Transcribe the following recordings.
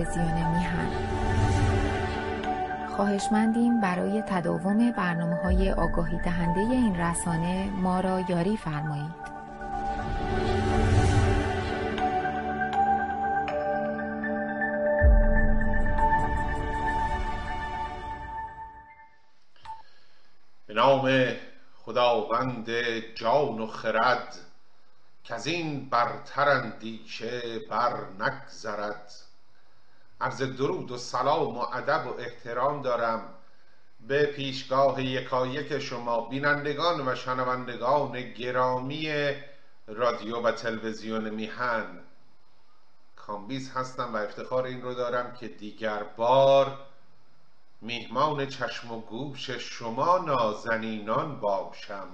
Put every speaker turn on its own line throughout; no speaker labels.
تلویزیون میهن خواهشمندیم برای تداوم برنامه های آگاهی دهنده این رسانه ما را یاری فرمایید.
نام خداوند جان و خرد که از این برتر اندیشه بر نگذرد عرض درود و سلام و ادب و احترام دارم به پیشگاه یکایک شما بینندگان و شنوندگان گرامی رادیو و تلویزیون میهن. کامبیز هستم و افتخار این رو دارم که دیگر بار میهمان چشم و گوش شما نازنینان باشم.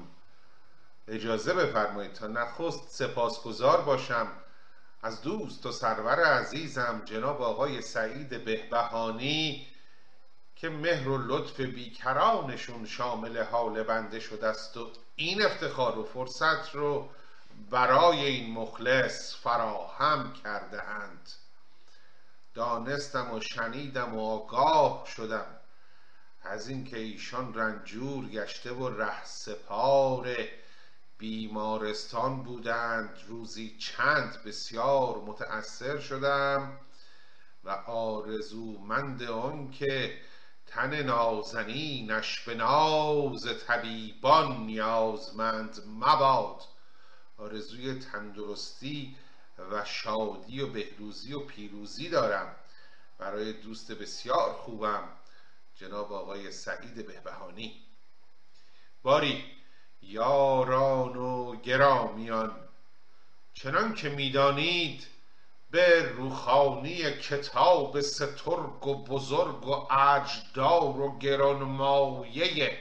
اجازه بفرمایید تا نخست سپاسگزار باشم از دوست و سرور عزیزم جناب آقای سعید بهبهانی که مهر و لطف بیکرانشون شامل حال بنده شده است و این افتخار و فرصت رو برای این مخلص فراهم کرده اند. دانستم و شنیدم و آگاه شدم. از اینکه ایشان رنجور گشته و ره سپار بیمارستان بودند. روزی چند بسیار متأثر شدم و آرزومند آن که تن نازنینش به ناز طبیبان نیازمند مباد. آرزوی تندرستی و شادی و بهروزی و پیروزی دارم. برای دوست بسیار خوبم جناب آقای سعید بهبهانی. باری. یاران و گرامیان. چنان که می‌دانید به روخانی کتاب سترگ و بزرگ و اجدار و گرانمایه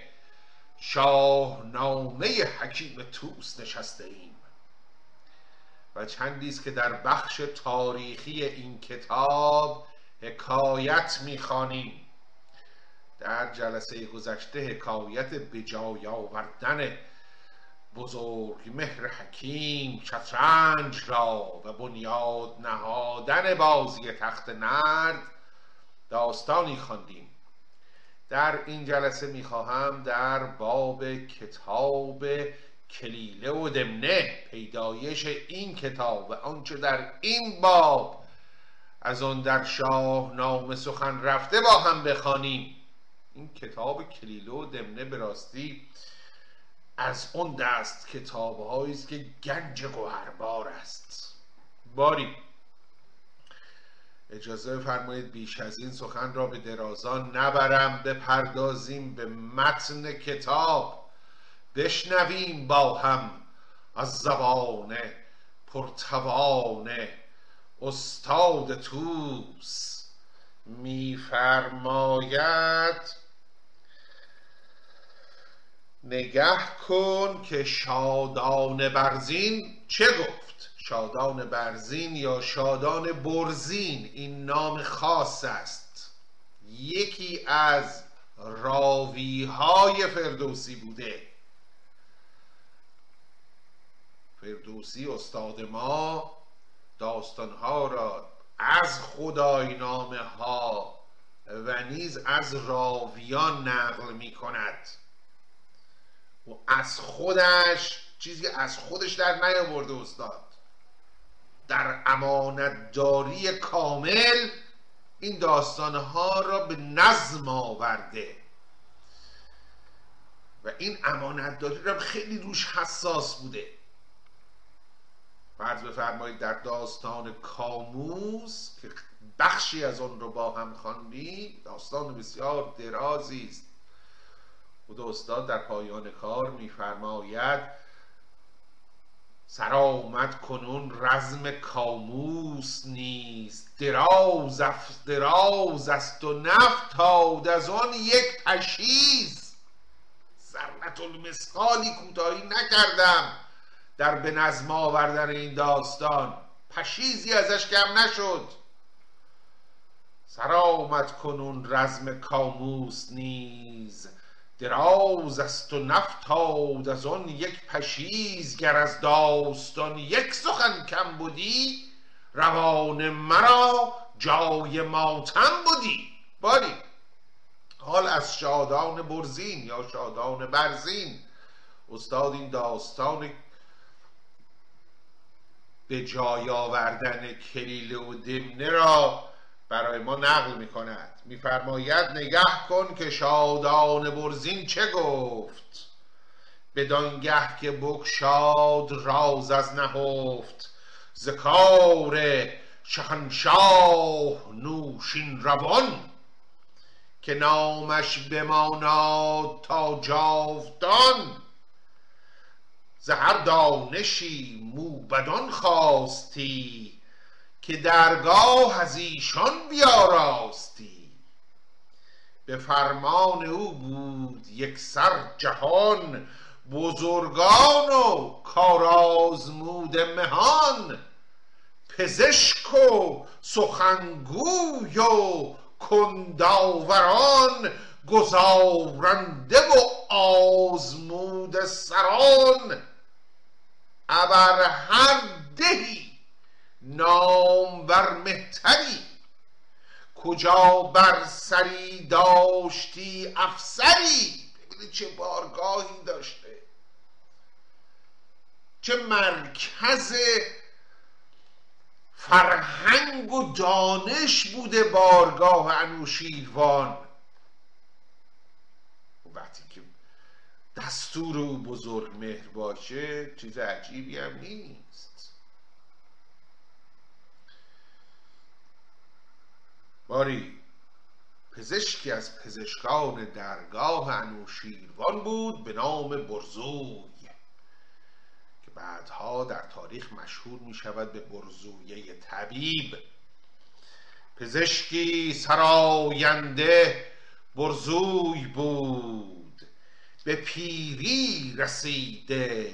شاهنامه حکیم توس نشسته ایم. و چندیست که در بخش تاریخی این کتاب حکایت می‌خوانیم. در جلسه گذشته حکایت به جای آوردن بزرگ مهر حکیم شطرنج را و بنیاد نهادن بازی تخت نرد داستانی خواندیم. در این جلسه می‌خواهم در باب کتاب کلیله و دمنه پیدایش این کتاب و آنچه در این باب از آن در شاهنامه سخن رفته با هم بخوانیم. این کتاب کلیله و دمنه به راستی از اون دست کتاب است که گنج گوهربار است. باری. اجازه فرمایید بیش از این سخن را به درازان نبرم بپردازیم به متن کتاب. بشنویم با هم از زبان پرتوان استاد توس میفرماید نگه کن که شادان برزین چه گفت؟ شادان برزین یا شادان برزین؟ این نام خاص است. یکی از راوی های فردوسی بوده. فردوسی استاد ما داستانها را از خدای نامه ها و نیز از راویان نقل می کند و از خودش چیزی از خودش در نیاورده استاد. در امانتداری کامل این داستانها را به نظم آورده. و این امانتداری را خیلی روش حساس بوده. فرض بفرمایید در داستان کاموس که بخشی از آن رو با هم خواندیم داستان بسیار درازی است. خود استاد در پایان کار میفرماید سرآمد کنون رزم کاموس نیست دراز, دراز است و نفتاد از آن یک پشیز. ذرت المثقالی کوتاهی نکردم در به نظم آوردن این داستان. پشیزی ازش کم نشد. سرآمد کنون رزم کاموس نیز. دراز است و نفتاد از آن یک پشیز گر از داستان یک سخن کم بودی روان مرا جای ماتم بودی. باری. حال از شادان برزین یا شادان برزین. استاد این داستان به جای آوردن کلیله و دمنه را برای ما نقل می کند میفرماید نگه کن که شادان برزین چه گفت؟ بدانگه که بکشاد راز از نهفت. ذکار شهنشاه نوشین روان. که نامش بماناد تا جاودان. ز هر دانشی موبدان خواستی. که درگاه از ایشان بیاراستی. به فرمان او بود یک سر جهان بزرگان و کارازمود مهان. پزشک و سخنگوی و کنداوران گزارنده و آزمود سران. ابر هر دهی نامور مهتری. کجا بر سری داشتی افسری؟ ببینید چه بارگاهی داشته. چه مرکز فرهنگ و دانش بوده بارگاه انوشیروان وقتی که دستور او بزرگ مهر باشه چیز عجیبی هم نیست. باری پزشکی از پزشکان درگاه انوشیروان بود به نام برزوی که بعدها در تاریخ مشهور می شود به برزویه طبیب. پزشکی سراینده برزوی بود به پیری رسیده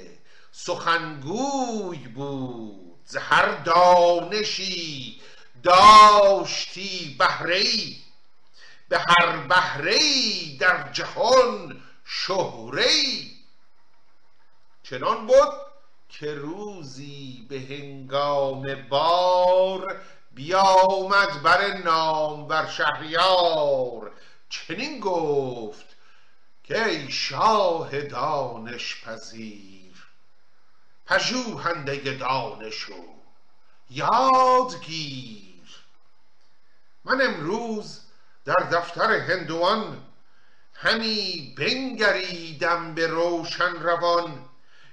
سخنگوی بود. ز هر دانشی داشتی بهره به هر بهره در جهان شهره چنان بود که روزی به هنگام بار بیامد بر نام بر شهریار. چنین گفت که ای شاه دانش پذیر پژوهنده دانش و یادگیر. من امروز در دفتر هندوان همی بنگریدم به روشن روان.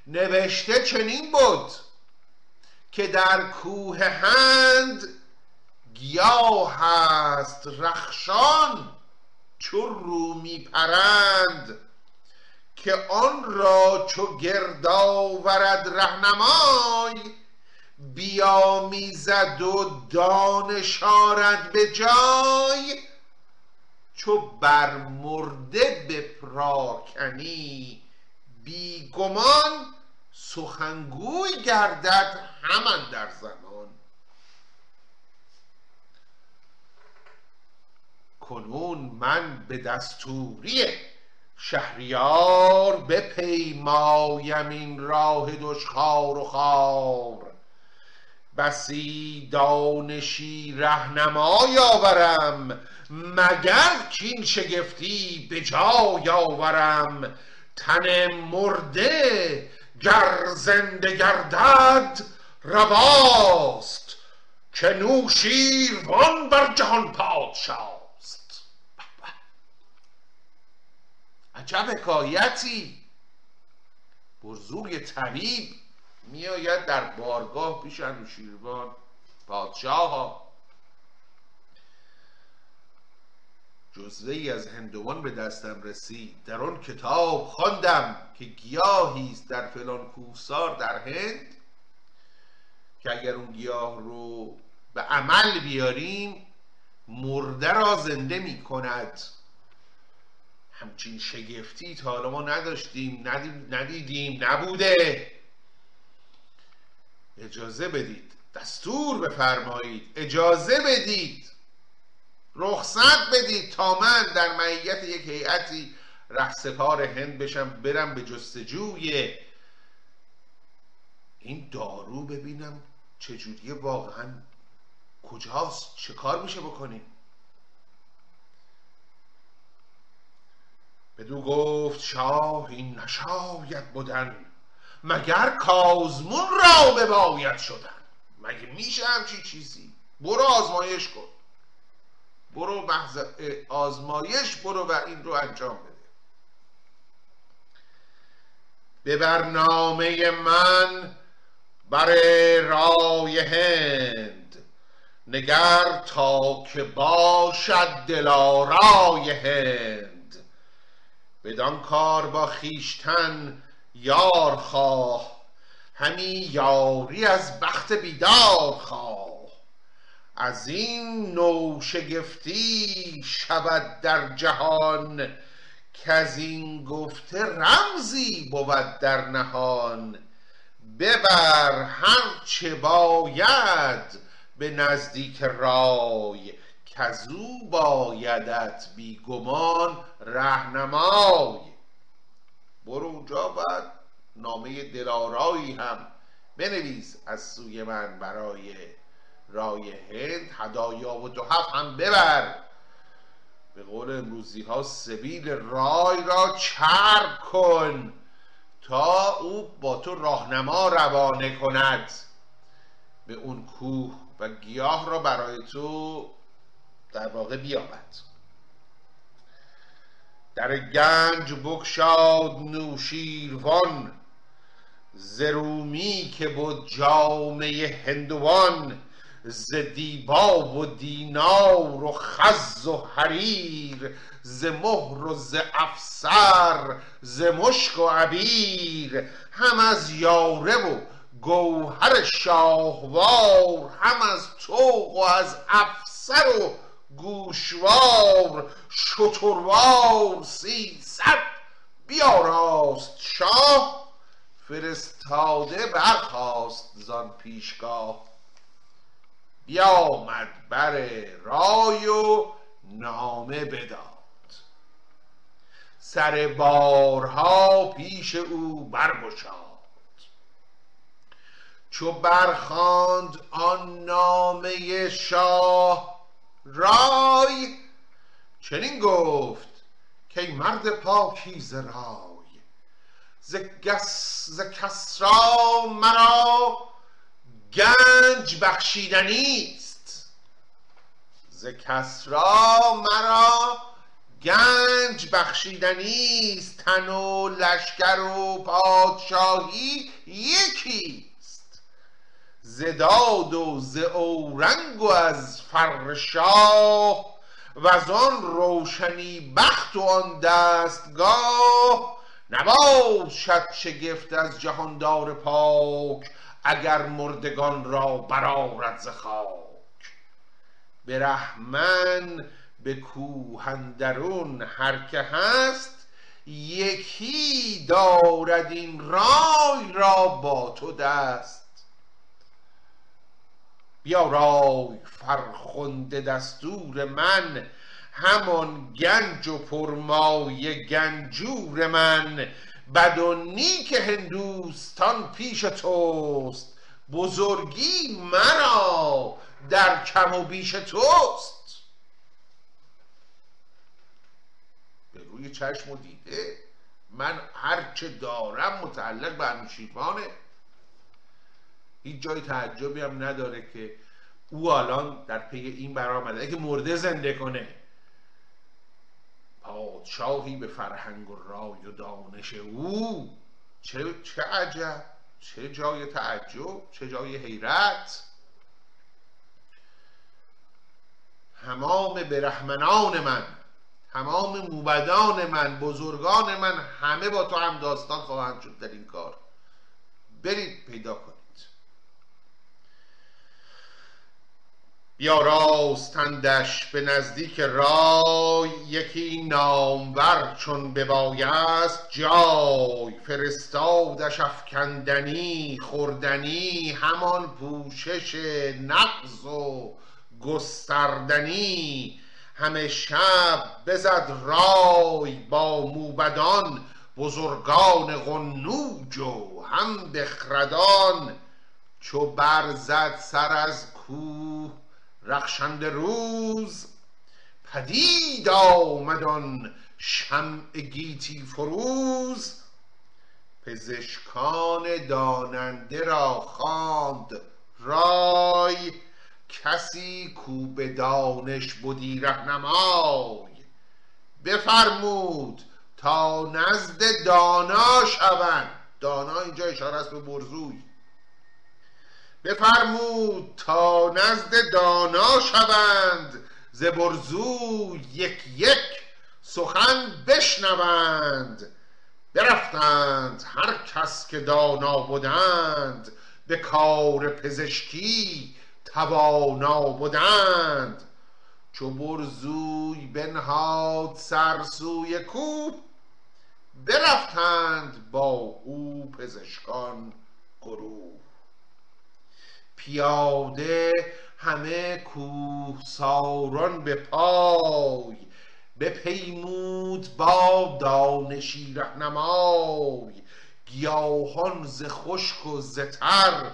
نوشته چنین بود که در کوه هند گیاه هست رخشان چو رو می پرند که آن را چو گرد آورد رهنمای بیامیزد و دانش آرد به جای چو بر مرده بی گمان سخنگوی گردد همان در زمان. کنون من به دستوری شهریار بپیمایم این راه دشخوار و خار. بسی دانشی رهنمای آورم مگر کین شگفتی به جای آورم؟ تن مرده گر زنده گردد رواست که نوشیروان بر جهان پادشاست. عجب حکایتی. برزوی طبیب. میآید در بارگاه پیش انوشیروان پادشاه جزوه ای از هندوان به دستم رسید. در آن کتاب خواندم که گیاهی است در فلان کوهسار در هند که اگر اون گیاه رو به عمل بیاریم مرده را زنده می کند همچین شگفتی تا حالا ما نداشتیم ندیدیم نبوده. اجازه بدید. دستور بفرمایید. اجازه بدید. رخصت بدید تا من در معیت یک هیئتی رهسپار هند بشم برم به جستجوی این دارو ببینم چجوری واقعا کجاست چه کار میشه بکنیم. بدو گفت شاه این نشاید بودن مگر کازمون را بباید شدن؟ مگه میشه همچی چیزی؟ برو آزمایش کن. برو محض آزمایش برو و این رو انجام بده. به برنامه من بر رای هند نگر تا که باشد دلارای هند. بدان کار با خیشتن یار خواه همی یاری از بخت بیدار خواه. از این نو شگفتی شود در جهان که این گفته رمزی بود در نهان. ببر هر چه باید به نزدیک رای کزو بایدت بیگمان رهنمای. برو اونجا باید نامه دلارایی هم بنویس از سوی من برای رای هند هدایا و تحف هم ببر. به قول امروزی ها سبیل رای را چرب کن تا او با تو راهنما روانه کند. به اون کوه و گیاه را برای تو در واقع بیابد. در گنج بکشاد نوشیروان زرومی که بود جامعه هندوان ز دیبا و دینار و خز و حریر ز مهر و ز افسر ز مشک و عبیر هم از یاره و گوهر شاهوار هم از توق و از افسر و گوشوار شتروار سیصد. بیاراست شاه فرستاده برخاست زان پیشگاه. بیامد بر رای و نامه بداد. سر بارها پیش او برگشاد. چو برخاند آن نامه شاه رای. چنین گفت که مرد پاکیز رای ز, ز کسرا مرا گنج بخشیدنی است. ز کسرا مرا گنج بخشیدنی است تن و لشکر و پادشاهی یکی. است ز داد و ز اورنگ و از فر شاه و از آن روشنی بخت و آن دستگاه نباشد شگفت از جهاندار پاک اگر مردگان را برارد ز خاک. برهمن به کوهندرون هر که هست یکی دارد این رای را با تو دست. بیا رای فرخنده دستور من. همان گنج و پرمایه گنجور من. بد و نیک هندوستان پیش توست. بزرگی مرا در کم و بیش توست. به روی چشم و دیده من هرچه دارم متعلق به انوشیروانه هیچ جای تعجبی هم نداره که او الان در پی این برآمده اگه مرده زنده کنه پادشاهی به فرهنگ و رای و دانش او. چه, چه عجب چه جای تعجب چه جای حیرت. همام برهمنان من تمام موبدان من بزرگان من همه با تو هم داستان خواهند شد در این کار. برید پیدا کن بیاراستندش به نزدیک رای یکی نامور چون ببایست جای. فرستادش افکندنی خوردنی همان پوشش نقض و گستردنی. همه شب بزد رای با موبدان بزرگان غنوج و هم بخردان چو برزد سر از کوه رخشند روز. پدید آمدان شمع گیتی فروز. پزشکان داننده را خواند. رای کسی کو به دانش بودی رهنمای. بفرمود تا نزد دانا شوند. دانا اینجا اشاره است به برزوی. بفرمود تا نزد دانا شوند ز برزوی یک یک سخن بشنوند. برفتند هر کس که دانا بودند به کار پزشکی توانا بودند چو برزوی بنهاد سر سوی کوه برفتند با او پزشکان گروه. پیاده همه کوه ساران به پای بپیمود با دانشی رهنمای. گیاهان ز خشک و ز تر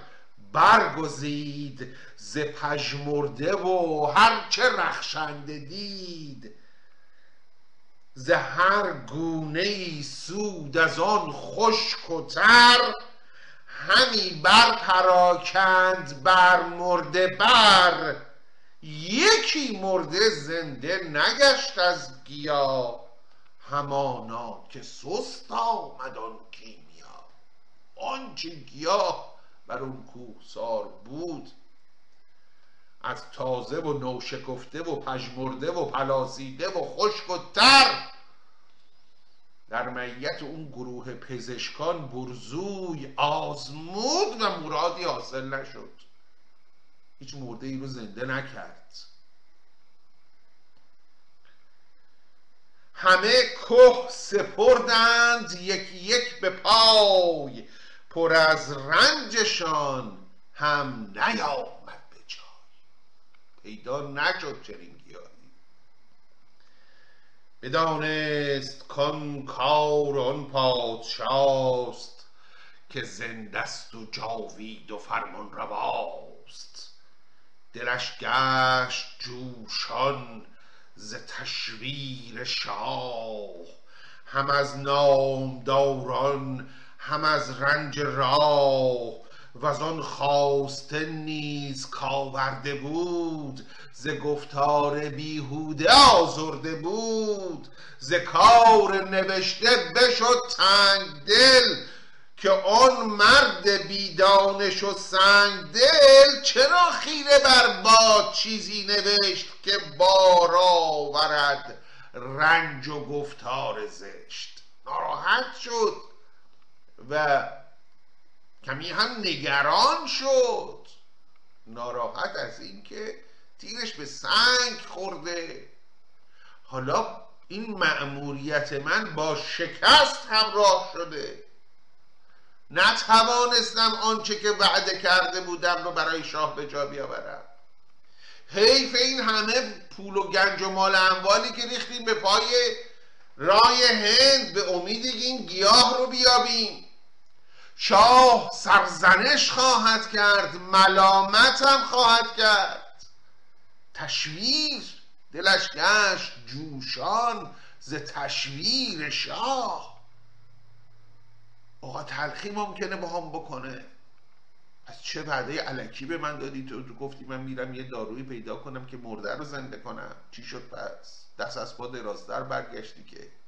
برگزید ز پژمرده و هر چه رخشنده دید. ز هر گونه ای سود از آن خشک و تر همی بر پراکند بر. مرده بر یکی مرده زنده نگشت از گیا. همانا که سست آمد آن کیمیا. آنچه گیاه بر اون کوهسار بود. از تازه و نوشکفته و پژمرده و پلاسیده و خشک و تر در میت اون گروه پزشکان برزوی آزمود و مرادی حاصل نشد. هیچ مرده ای رو زنده نکرد. همه که سپردند یک یک به پای. پر از رنجشان هم نیامد به جای. پیدا نشد چنین بدانست کان کار آن پادشاست که زندست و جاوید و فرمان رواست. دلش گشت جوشان ز تشویر شاه هم از نامداران هم از رنج راه. و آن خواسته نیز کاورده بود ز گفتار بیهوده آزرده بود ز کار نوشته بشد تنگ دل که آن مرد بیدانش و سنگ دل چرا خیره بر باد چیزی نوشت که بار آورد رنج و گفتار زشت؟ ناراحت شد و کمی هم نگران شد. ناراحت از اینکه تیرش به سنگ خورده. حالا این مأموریت من با شکست همراه شده. نتوانستم آنچه که وعده کرده بودم رو برای شاه به جا بیاورم. حیف این همه پول و گنج و مال اموالی که ریختیم به پای رای هند به امید این گیاه رو بیابیم. شاه سرزنش خواهد کرد ملامت هم خواهد کرد. تشویر دلش گشت جوشان ز تشویر شاه. آقا تلخی ممکنه با هم بکنه. از چه وعده علکی به من دادی؟ تو گفتی من میرم یه دارویی پیدا کنم که مرده رو زنده کنم. چی شد پس؟ دست از پا درازتر برگشتی که.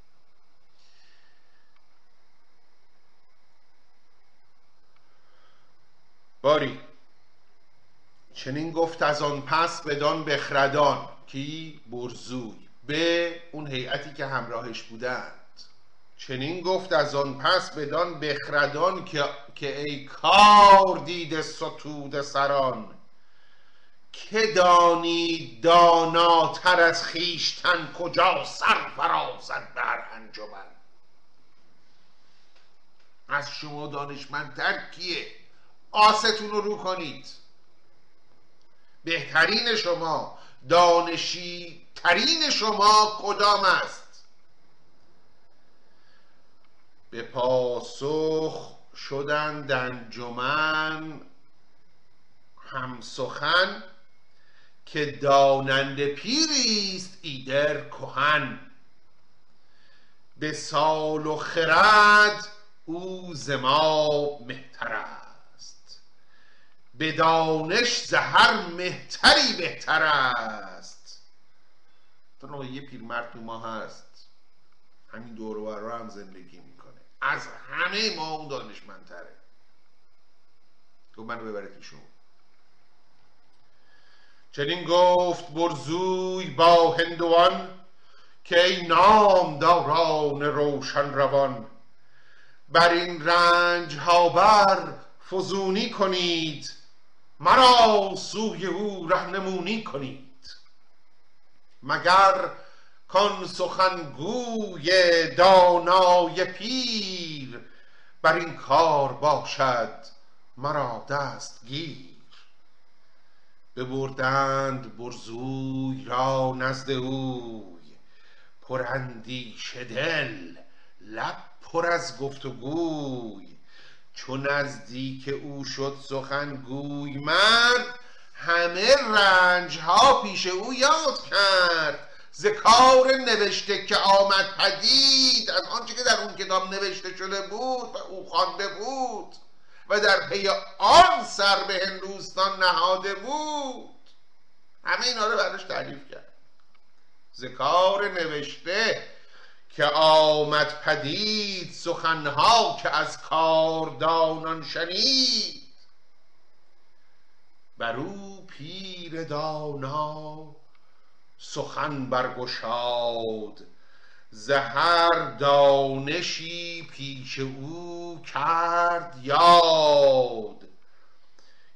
باری. چنین گفت از آن پس بدان بخردان کی برزوی. به اون هیئتی که همراهش بودند. چنین گفت از آن پس بدان بخردان که, که ای کار دیده ستود سران. که دانی داناتر از خیشتن کجا سر فرازد بر انجمن؟ از شما دانشمندتر کیه؟ آستون رو رو کنید. بهترین شما دانشی ترین شما کدام است؟ به پاسخ شدند انجمن هم سخن که داننده پیریست ایدر کهن. به سال و خرد او زما مهتر به دانش زهر مهتری بهتر است. تو یه پیرمرد تو ما هست. همین دور و هم زندگی می‌کنه. از همه ما اون دانشمندتره. تو منو ببره پیشون چنین گفت برزوی با هندوان که ای نام داران روشن روان بر این رنج ها بر فزونی کنید. مرا سوی او رهنمونی کنید. مگر کان سخنگوی دانای پیر بر این کار باشد مرا دستگیر؟ ببردند برزوی را نزد اوی پراندیشه دل لب پر از گفت و گوی چو نزدیک او شد سخنگوی مرد همه رنج ها پیش او یاد کرد. ز کار نوشته که آمد پدید از آنچه که در اون کتاب نوشته شده بود و او خوانده بود و در پی آن سر به هندوستان نهاده بود. همه اینا رو براش تعریف کرد. ذکار نوشته که آمد پدید سخنها که از کاردانان شنید. بر او پیر دانا سخن برگشاد زهر دانشی پیش او کرد یاد.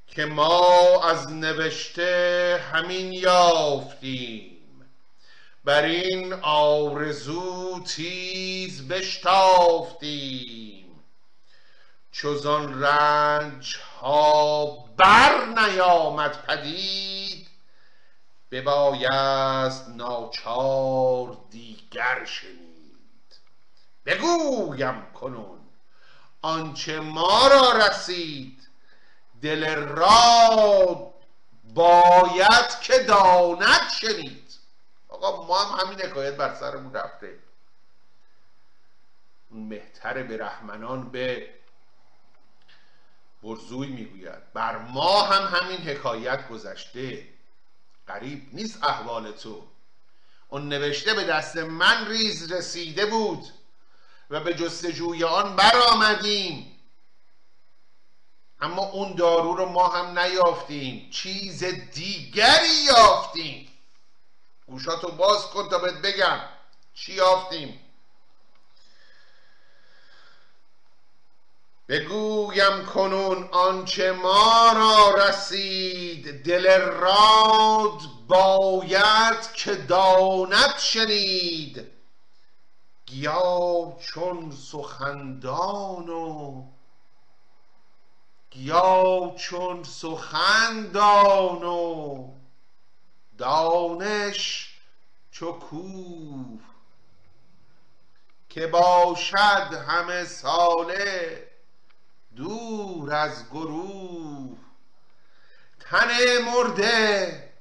که ما از نوشته همین یافتیم. بر این آرزو تیز بشتافتیم. چوزان رنج ها بر نیامد پدید ببایست ناچار دیگر شنید. بگویم کنون آنچه ما را رسید دل را باید که داند شنید. آقا ما هم همین حکایت بر سرمون رفته. اون مهتر به رحمنان به برزوی می‌گوید. بر ما هم همین حکایت گذشته. قریب نیست احوال تو. اون نوشته به دست من ریز رسیده بود و به جستجوی آن برآمدیم. اما اون دارو رو ما هم نیافتیم. چیز دیگری یافتیم. گوشاتو باز کن تا بهت بگم. چی یافتیم؟ بگویم کنون آنچه ما را رسید دل راد باید که داند شنید. گیا چون سخندان و گیا چون سخندان و دانش چو کوه که باشد همه ساله دور از گروه. تن مرده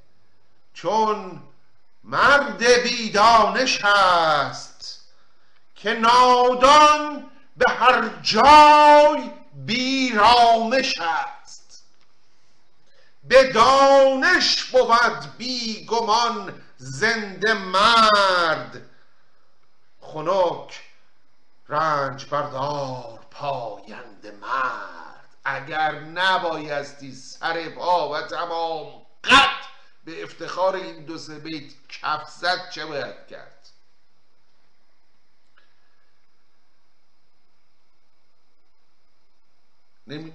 چون مرد بیدانش است که نادان به هر جای بیرامش است. به دانش بود بیگمان زنده مرد. خنک رنج بردار پاینده مرد. اگر نبایستی سر پا و تمام قد به افتخار این دو سه بیت کف زد چه باید کرد؟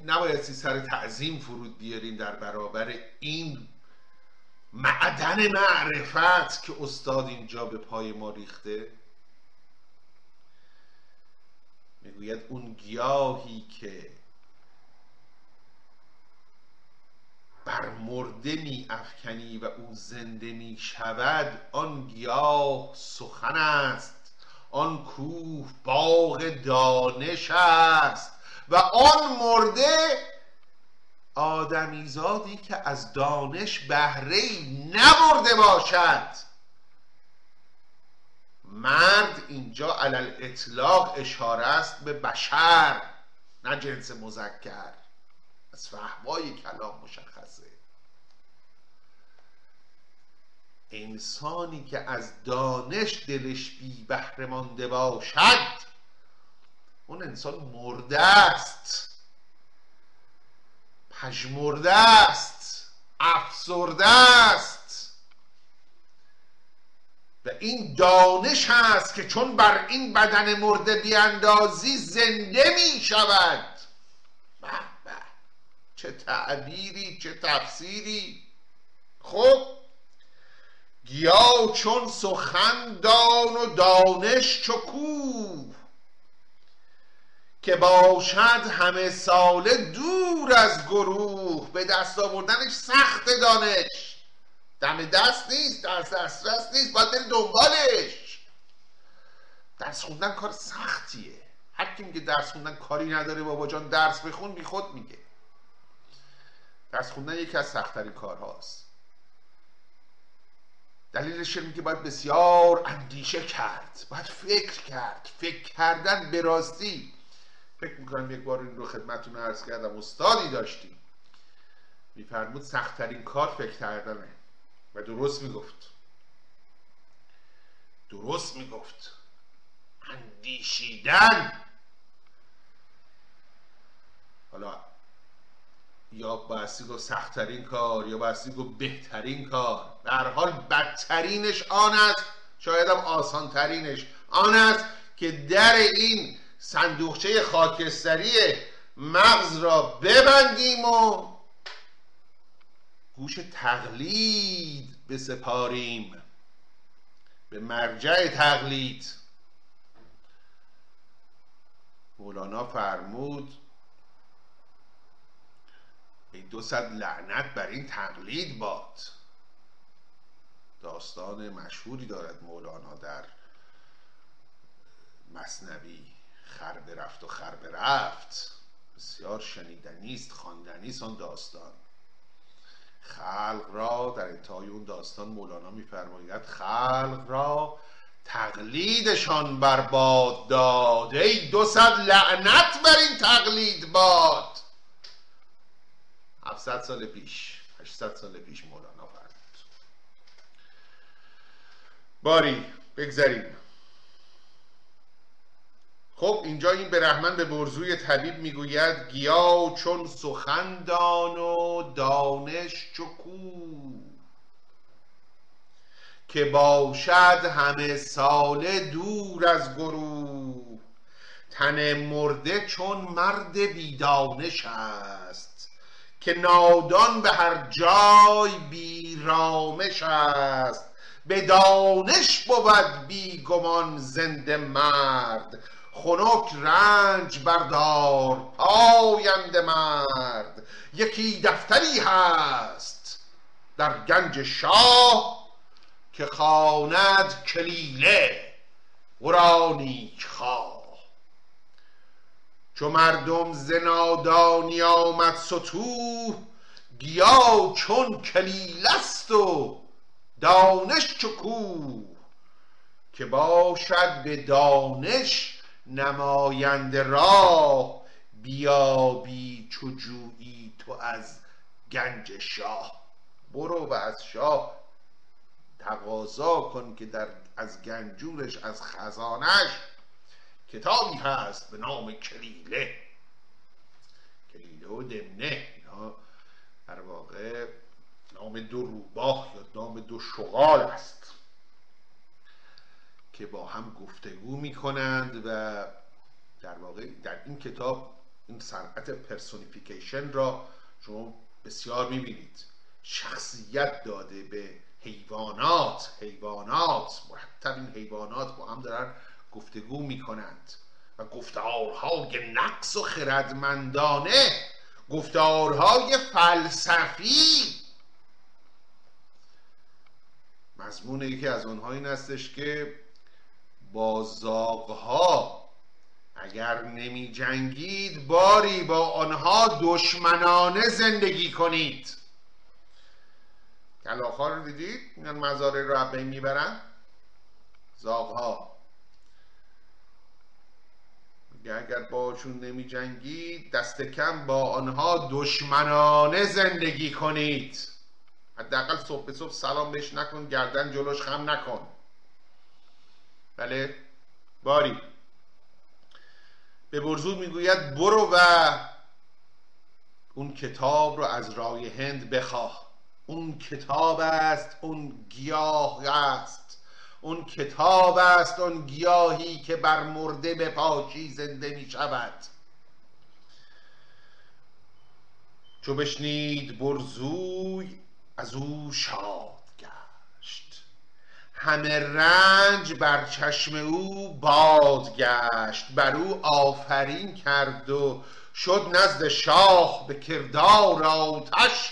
نبایستی سر تعظیم فرود بیاریم در برابر این معدن معرفت که استاد اینجا به پای ما ریخته. می‌گوید اون گیاهی که بر مرده می افکنی و او زنده می شود آن گیاه سخن است آن کوه باغ دانش است. و آن مرده آدمیزادی که از دانش بهره نبرده باشد. مرد اینجا علل اطلاق اشاره است به بشر نه جنس مذکر. از فهوای کلام مشخصه. انسانی که از دانش دلش بی بهره مانده باشد اون انسان مرده است. پژمرده است. افسرده است. و این دانش هست که چون بر این بدن مرده بیاندازی زنده می شود. به به. چه تعبیری چه تفسیری. خب گیا چون سخن دان و دانش چو که باشد همه ساله دور از گروه به دست آوردنش سخت دانش. دم دست نیست دست دسترس نیست باید بری دنبالش. درس خوندن کار سختیه. هر کی میگه درس خوندن کاری نداره بابا جان درس بخون بی خود میگه. درس خوندن یکی از سختترین کارهاست. دلیلش میگه باید بسیار اندیشه کرد باید فکر کرد. فکر کردن به راستی. فکر می‌کنم یک بار این رو خدمتتون عرض کردم استادی داشتیم. میفرمود سختترین کار فکر کردنه. و درست می‌گفت. درست می‌گفت. اندیشیدن. حالا یا بایستی گفت سختترین کار یا بایستی گفت بهترین کار. در حال بدترینش آن است. شایدم آسانترینش آن است که در این صندوقچه خاکستری مغز را ببندیم و گوش تقلید بسپاریم. به مرجع تقلید. مولانا فرمود ای دو صد لعنت بر این تقلید باد. داستان مشهوری دارد مولانا در مصنوی. خر رفت و خر رفت بسیار شنیدنی است خواندنی است آن داستان. خلق را در انتهای اون داستان مولانا میفرماید خلق را تقلیدشان برباد داد. ای دو صد لعنت بر این تقلید باد. 700 سال پیش 800 سال پیش مولانا فرمود. باری بگذاریم خب اینجا این برهمن به برزوی طبیب می‌گوید گیا چون سخندان و دانش چکو که باشد همه ساله دور از گروه. تن مرده چون مرد بیدانش است. که نادان به هر جای بیرامش است. به دانش بود بیگمان زنده مرد. خنک رنج بردار پاینده مرد. یکی دفتری هست در گنج شاه که خواند کلیله ورا خواه چو مردم زنادانی آمد ستوه گیا چون کلیل است و دانش چو کوه. که باشد به دانش نماینده راه بیابی چو جویی تو از گنج شاه. برو و از شاه تقاضا کن که در از گنجورش از خزانش کتابی هست به نام کلیله. کلیله و دمنه اینا در واقع نام دو روباه یا نام دو شغال است که با هم گفتگو می کنند و در واقع در این کتاب این صنعت پرسونیفیکیشن را شما بسیار می‌بینید. شخصیت داده به حیوانات حیوانات مرتب این حیوانات با هم دارن گفتگو می‌کنند. و گفتارهای نقص و خردمندانه گفتارهای فلسفی. مضمون یکی از اونها این هستش که با زاغها. اگر نمی جنگید باری با آنها دشمنانه زندگی کنید. کلاخا رو دیدید؟ میان مزاره رو بین می‌برن؟ زاغها. اگر باشون نمی جنگید دست کم با آنها دشمنانه زندگی کنید. حداقل صبح به صبح سلام بهش نکن گردن جلوش خم نکن. بله؟ باری. به برزود می‌گوید برو و اون کتاب رو از رای هند بخواه. اون کتاب است اون گیاه است. اون کتاب است اون گیاهی که بر مرده به پاکی زنده می شود چو بشنید برزوی از او شاد. همه رنج بر چشم او باد گشت بر او آفرین کرد و شد نزد شاه به کردار آتش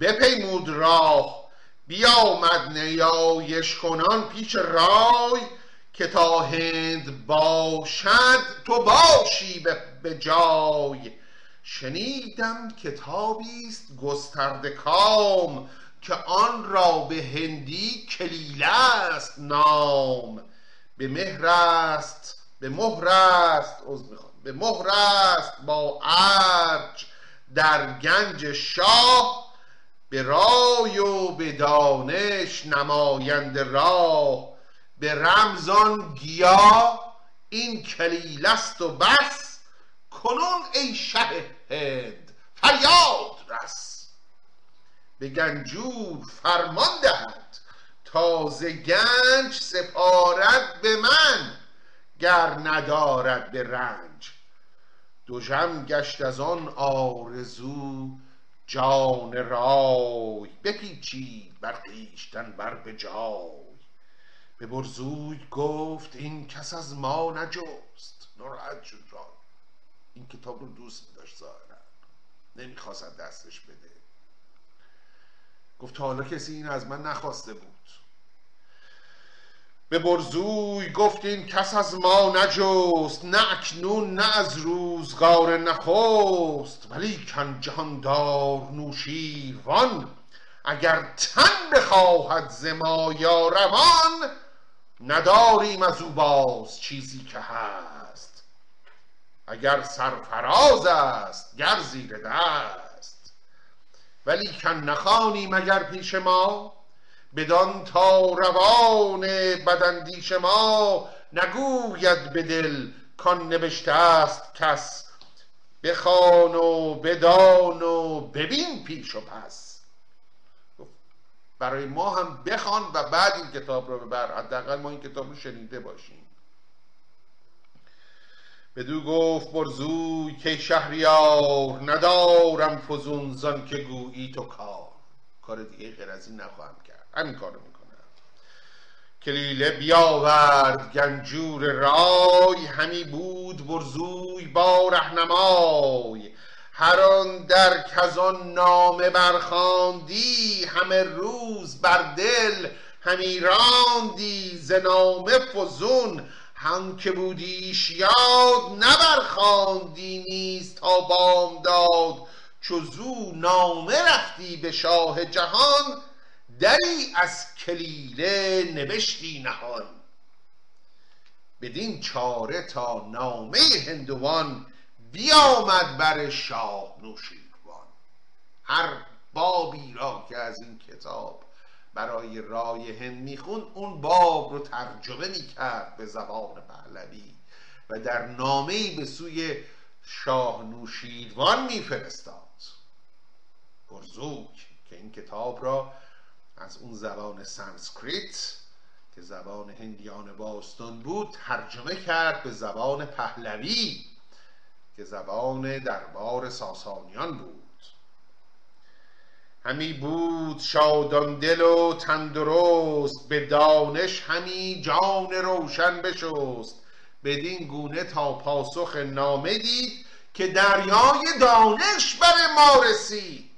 بپیمود راه. بیامد نیایش کنان پیش رای که تا هند باشد تو باشی به جای. شنیدم کتابی است گسترده کام که آن را به هندی کلیله است نام. به مهر است به مهر است به مهر است با ارج در گنج شاه. به رای و به دانش نمایند راه. به رمزان گیا این کلیل است و بس. کنون ای شه هند فریاد رس. به گنجور فرمان دهد تازه گنج سپارد به من گر ندارد به رنج. دوژم گشت از آن آرزو جان رای بپیچید بر خویشتن بر به جای. به برزوی گفت این کس از ما نجست. ناراحت شد رای این کتاب رو دوست داشت ظاهرا. نمی‌خواست دستش بده. گفت حالا کسی این از من نخواسته بود. به برزوی گفت این کس از ما نجست نه اکنون نه از روزگار نخست. ولی کن جهاندار نوشیروان اگر تن بخواهد ز ما یا روان نداریم از او باز چیزی که هست. اگر سرفراز است گر زیر دست. ولی کن نخوانیم اگر پیش ما؟ بدان تا روان بدندیش ما نگوید به دل کان نوشته است کس. بخوان و بدان و ببین پیش و پس. برای ما هم بخوان و بعد این کتاب رو ببر. حداقل ما این کتاب رو شنیده باشیم. بدو گفت برزوی که شهریار ندارم فزون زان که گویی تو کار. کار دیگه غیر از این نخواهم کرد. همین کارو می‌کنم. کلیله بیاورد گنجور رای. همی بود برزوی با رهنمای. هر آن در کزان نامه برخاندی همه روز بر دل همی راندی. ز نامه فزون هم که بودیش یاد نبرخاندی نیست تا بامداد. چو زو نامه رفتی به شاه جهان دری از کلیله نوشتی نهان. بدین چاره تا نامه هندوان بیامد بر شاه نوشیروان. هر بابی را که از این کتاب برای رای هند میخون اون باب رو ترجمه می‌کرد به زبان پهلوی و در نامه به سوی شاه نوشیروان میفرستاد. برزوک که این کتاب را از اون زبان سانسکریت که زبان هندیان باستان بود ترجمه کرد به زبان پهلوی که زبان دربار ساسانیان بود. همی بود شادان دل و تندرست به دانش همی جان روشن بشست. بدین گونه تا پاسخ نامه دید که دریای دانش بر ما رسید.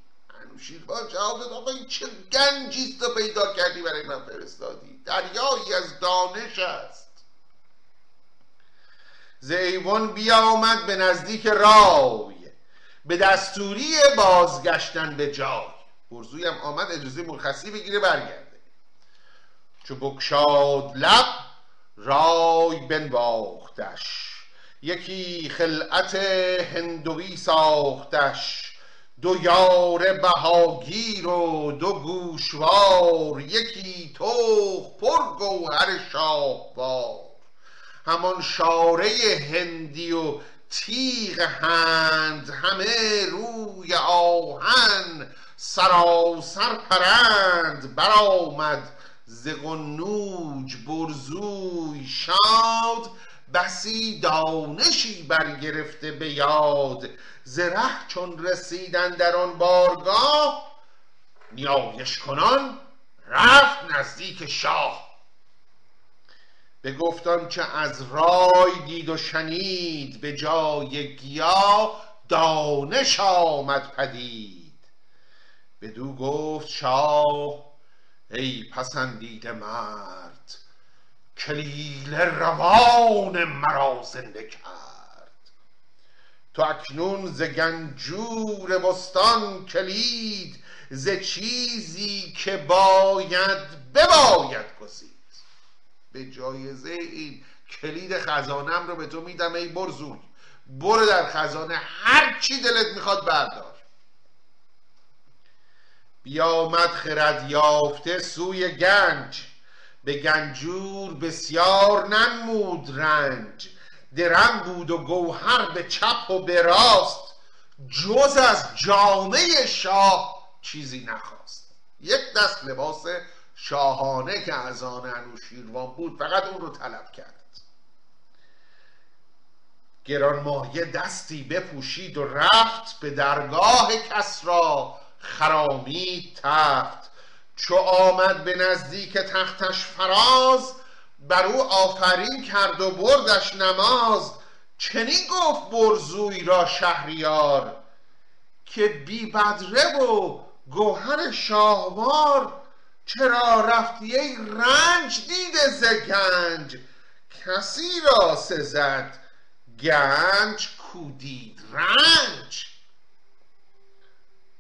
شیروان جواب داد آقا این چه گنجیست تو پیدا کردی برای من فرستادی؟ دریایی از دانش است. ز ایوان بیامد به نزدیک رای به دستوری بازگشتن به جای. برزوی هم آمد اجازه مرخصی بگیره برگرده. چو بکشاد لب رای بنواختش. یکی خلعت هندوی ساختش. دو یار بهاگیر و دو گوشوار. یکی توخ پر گوهر شاهوار. همان شاره هندی و تیغ هند همه روی آهن سراسر پرند برآمد ز قنوج برزوی شاد بسی دانشی برگرفته به یاد زره چون رسیدن در آن بارگاه نیایش کنان رفت نزدیک شاه. گفتان که از رای دید و شنید به جای گیا دانش آمد پدید. بدو گفت شاه ای پسندیده مرد کلیل روان مرا زنده کرد. تو اکنون ز گنجور بستان کلید ز چیزی که باید بباید گزید. به جایزه این کلید خزانم رو به تو میدم ای برزون برو در خزانه هر چی دلت می‌خواد بردار. بیامد خرد یافته سوی گنج. به گنجور بسیار ننمود رنج. درم بود و گوهر به چپ و به راست. جز از جامعه شاه چیزی نخواست. یک دست لباس شاهانه که از آن انوشیروان بود فقط اون رو طلب کرد. گرانمایه دستی بپوشید و رفت به درگاه کسرا خرامی تخت. چو آمد به نزدیک تختش فراز بر او آفرین کرد و بردش نماز. چنین گفت برزوی را شهریار که بی بدره و گوهر شاهوار چرا رفتی ای رنج دیده ز کسی را سزد گنج کودید رنج؟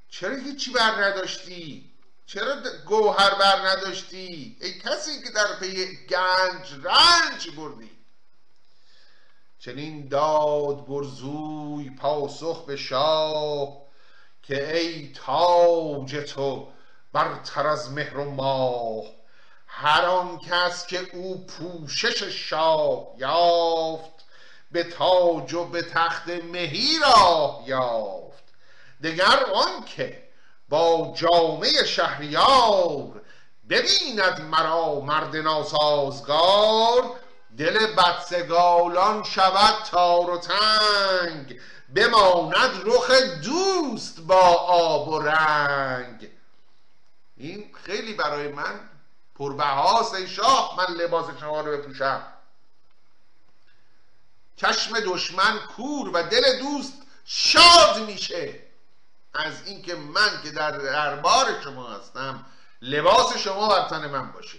چرا هیچی بر نداشتی؟ چرا گوهر بر نداشتی؟ ای کسی که در پی گنج رنج بردی؟ چنین داد برزوی پاسخ به شاه که ای تاج تو برتر از مهر و ماه. هر آن کس که او پوشش شاه یافت به تاج و به تخت مهی راه یافت. دگر آنکه با جامعه شهریار ببیند مرا مرد ناسازگار دل بدسگالان شود تار و تنگ بماند رخ دوست با آب و رنگ. این خیلی برای من پربهاست. ای شاه من لباس شما رو بپوشم. چشم دشمن کور و دل دوست شاد میشه. از اینکه من که در دربار شما هستم لباس شما بر تن من باشه.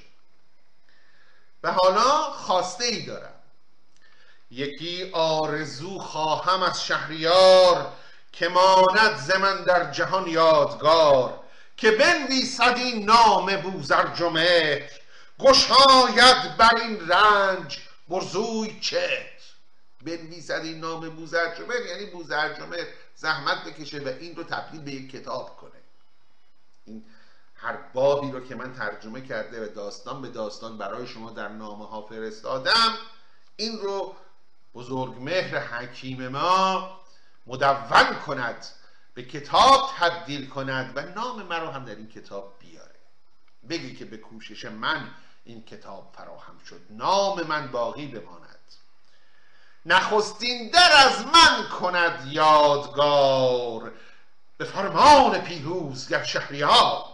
و حالا خواسته ای دارم. یکی آرزو خواهم از شهریار که ماند زمن در جهان یادگار. که بنویسد این نام بوزرجمه گشاید بر این رنج برزوی چه بنویسد این نام بوزرجمه یعنی بوزرجمه زحمت بکشه و این رو تبدیل به یک کتاب کنه. این هر بابی رو که من ترجمه کرده و داستان به داستان برای شما در نامه ها فرستادم این رو بزرگ مهر حکیم ما مدون کند. به کتاب تبدیل کند و نام مرا هم در این کتاب بیاره. بگی که به کوشش من این کتاب فراهم شد. نام من باقی بماند. نخستین در از من کند یادگار. به فرمان پیروز گر شهریار.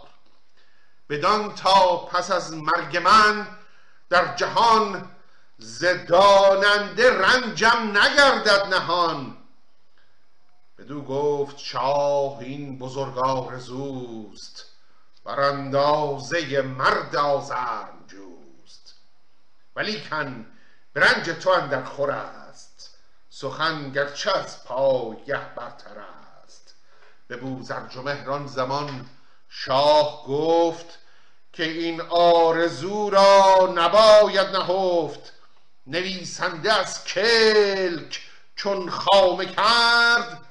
بدان تا پس از مرگ من در جهان زداننده رنجم نگردد نهان. بدو گفت شاه این بزرگ آرزوست بر اندازه مرد آزرم جوست. ولیکن برنج تو اندر خور است سخن گرچه از پایگه برتر است. به بوزرجمهران زمان شاه گفت که این آرزو را نباید نهفت نویسنده از کلک چون خامه کرد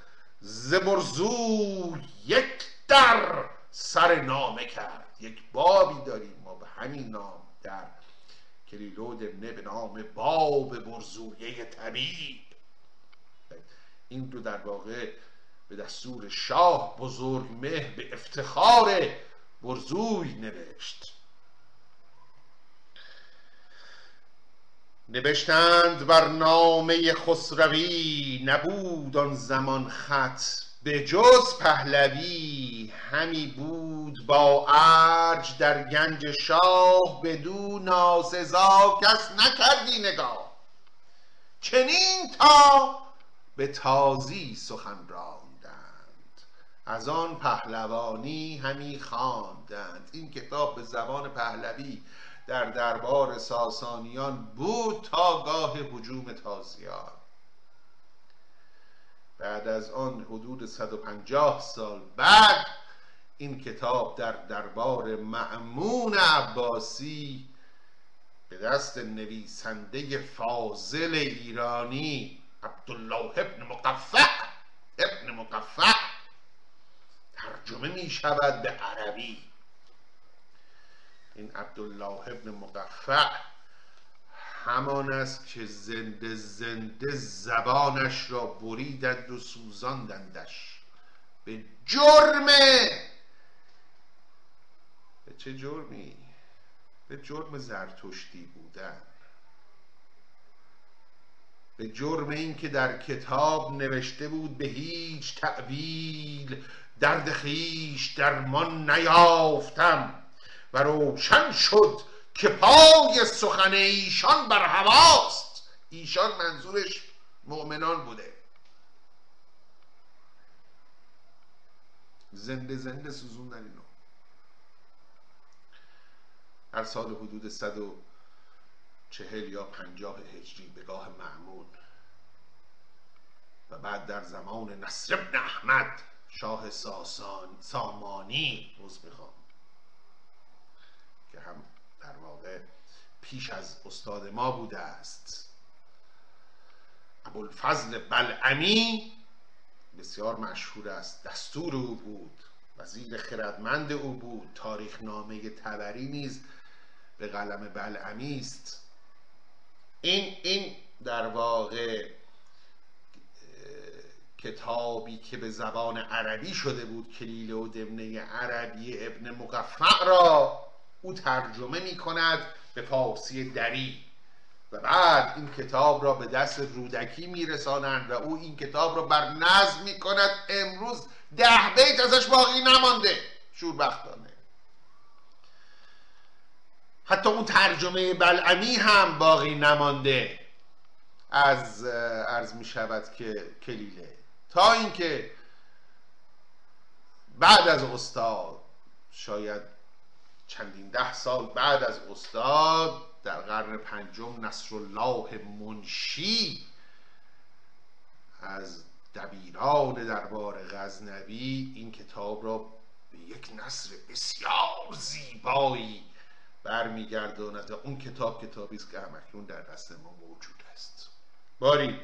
زبرزو یک در سر نامه کرد. یک بابی داریم ما به همین نام در کلیلود ابنه به نام باب برزویه طبیب. این رو در واقع به دستور شاه بزرگ مه به افتخار برزوی نوشت. نوشتند بر نامه خسروی نبود آن زمان خط. به جز پهلوی همی بود با ارج در گنج شاه بدو ناسزا کس نکردی نگاه. چنین تا به تازی سخن راندند. از آن پهلوانی همی خواندند. این کتاب به زبان پهلوی در دربار ساسانیان بود تا گاه حجوم تازیان. بعد از آن حدود 150 سال بعد این کتاب در دربار معمون عباسی به دست نویسنده فاضل ایرانی عبدالله ابن مقفع ابن مقفع ترجمه می شود به عربی. این عبدالله ابن مقفع همان است که زنده زنده زبانش را بریدند و سوزاندندش. به جرم! به چه جرمی؟ به جرم زرتشتی بودن. به جرم اینکه در کتاب نوشته بود به هیچ تعویل درد خیش درمان نیافتم. و روشن شد که پای سخن ایشان بر هواست. ایشان منظورش مؤمنان بوده. زنده زنده سوزوندن اینو. هر سال حدود صد و چهل یا پنجاه هجری به گاه معمون و بعد در زمان نصر ابن احمد شاه ساسان سامانی روز می‌خوام. که هم در واقع پیش از استاد ما بوده است. ابوالفضل بلعمی بسیار مشهور است دستور او بود وزیر خردمند او بود تاریخ نامه تبری نیز به قلم بلعمی است. این این در واقع کتابی که به زبان عربی شده بود کلیله و دمنه عربی ابن مقفع را او ترجمه می کند به فارسی دری. و بعد این کتاب را به دست رودکی میرسانند و او این کتاب را بر نظم می کند امروز ده بیت ازش باقی نمانده. شوربختانه. حتی اون ترجمه بلعمی هم باقی نمانده. از عرض می شود که کلیله. تا اینکه بعد از استاد شاید چندین ده سال بعد از استاد در قرن پنجم نصرالله منشی از دبیران دربار غزنوی این کتاب را به یک نصر بسیار زیبایی برمیگرداند و اون کتاب کتابی است که همکنون در دست ما موجود است. باری.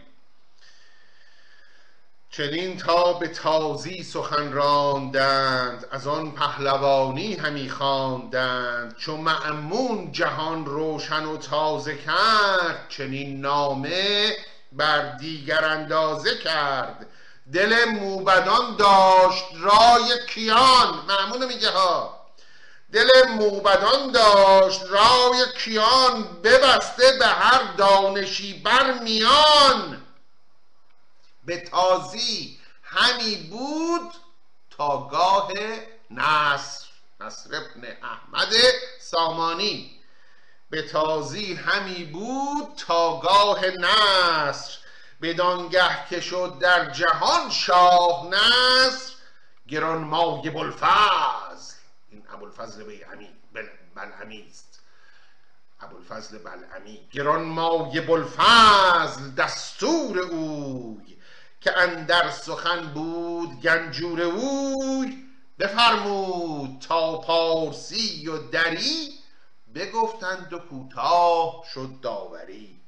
چنین تا به تازی سخن راندند از آن پهلوانی همی خواندند. چو معمون جهان روشن و تازه کرد چنین نامه بر دیگر اندازه کرد. دل موبدان داشت رای کیان. معمون میگه ها. دل موبدان داشت رای کیان ببسته به هر دانشی بر میان. به تازی همی بود تا گاه نصر نصر ابن احمد سامانی. به تازی همی بود تا گاه نصر. بدانگه که شد در جهان شاه نصر گران مای بلفضل این ابوالفضل بیعمی بلعمی است. ابوالفضل بلعمی گرانمایه بلفضل دستور اوی. که اندر سخن بود گنجور اوی بفرمود تا پارسی و دری بگفتند و کوتاه شد داوری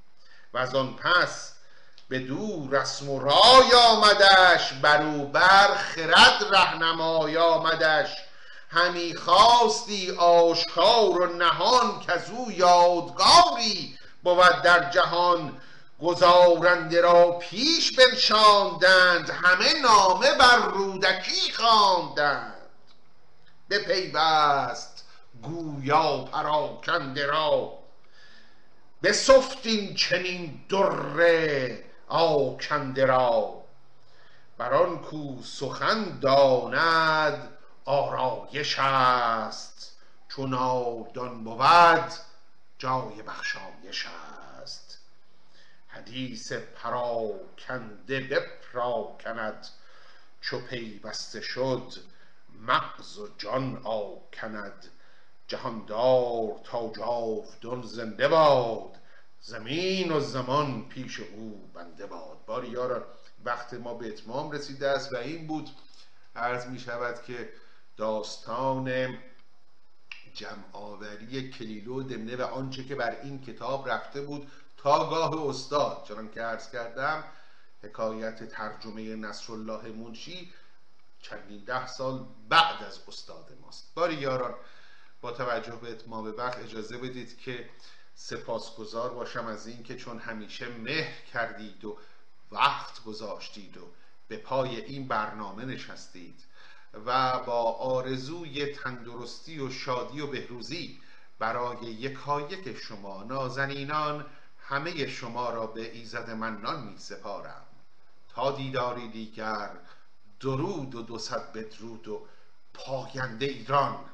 و از آن پس به دور رسم و رای آمدش بروبر خرد رهنمای آمدش. همی خواستی آشکار و نهان که از او یادگاری بود در جهان. گزارنده را پیش بنشاندند. همه نامه بر رودکی خواندند. بپیوست گویا پراکنده را. به این چنین دره آکنده را. بر آن کو سخن داند آرایش است. چون نادان بود جای بخشایش است. حدیث پراکنده بپراکند چو پیوسته شد مغز و جان آکند. جهاندار تا جاودان زنده باد زمین و زمان پیش او بنده باد. باری یاران وقت ما به اتمام رسیده است و این بود عرض می شود که داستان جمعآوری کلیلو دمنه و آنچه که بر این کتاب رفته بود تا گاه استاد. چنان که عرض کردم حکایت ترجمه نصرالله منشی چندین ده سال بعد از استاد ماست. باری یاران با توجه به اتمام وقت اجازه بدید که سپاسگزار باشم از اینکه چون همیشه مهر کردید و وقت گذاشتید و به پای این برنامه نشستید و با آرزوی تندرستی و شادی و بهروزی برای یکایک شما نازنینان همه شما را به ایزد منان می سپارم. تا دیداری دیگر درود و دو صد بدرود و پاینده ایران.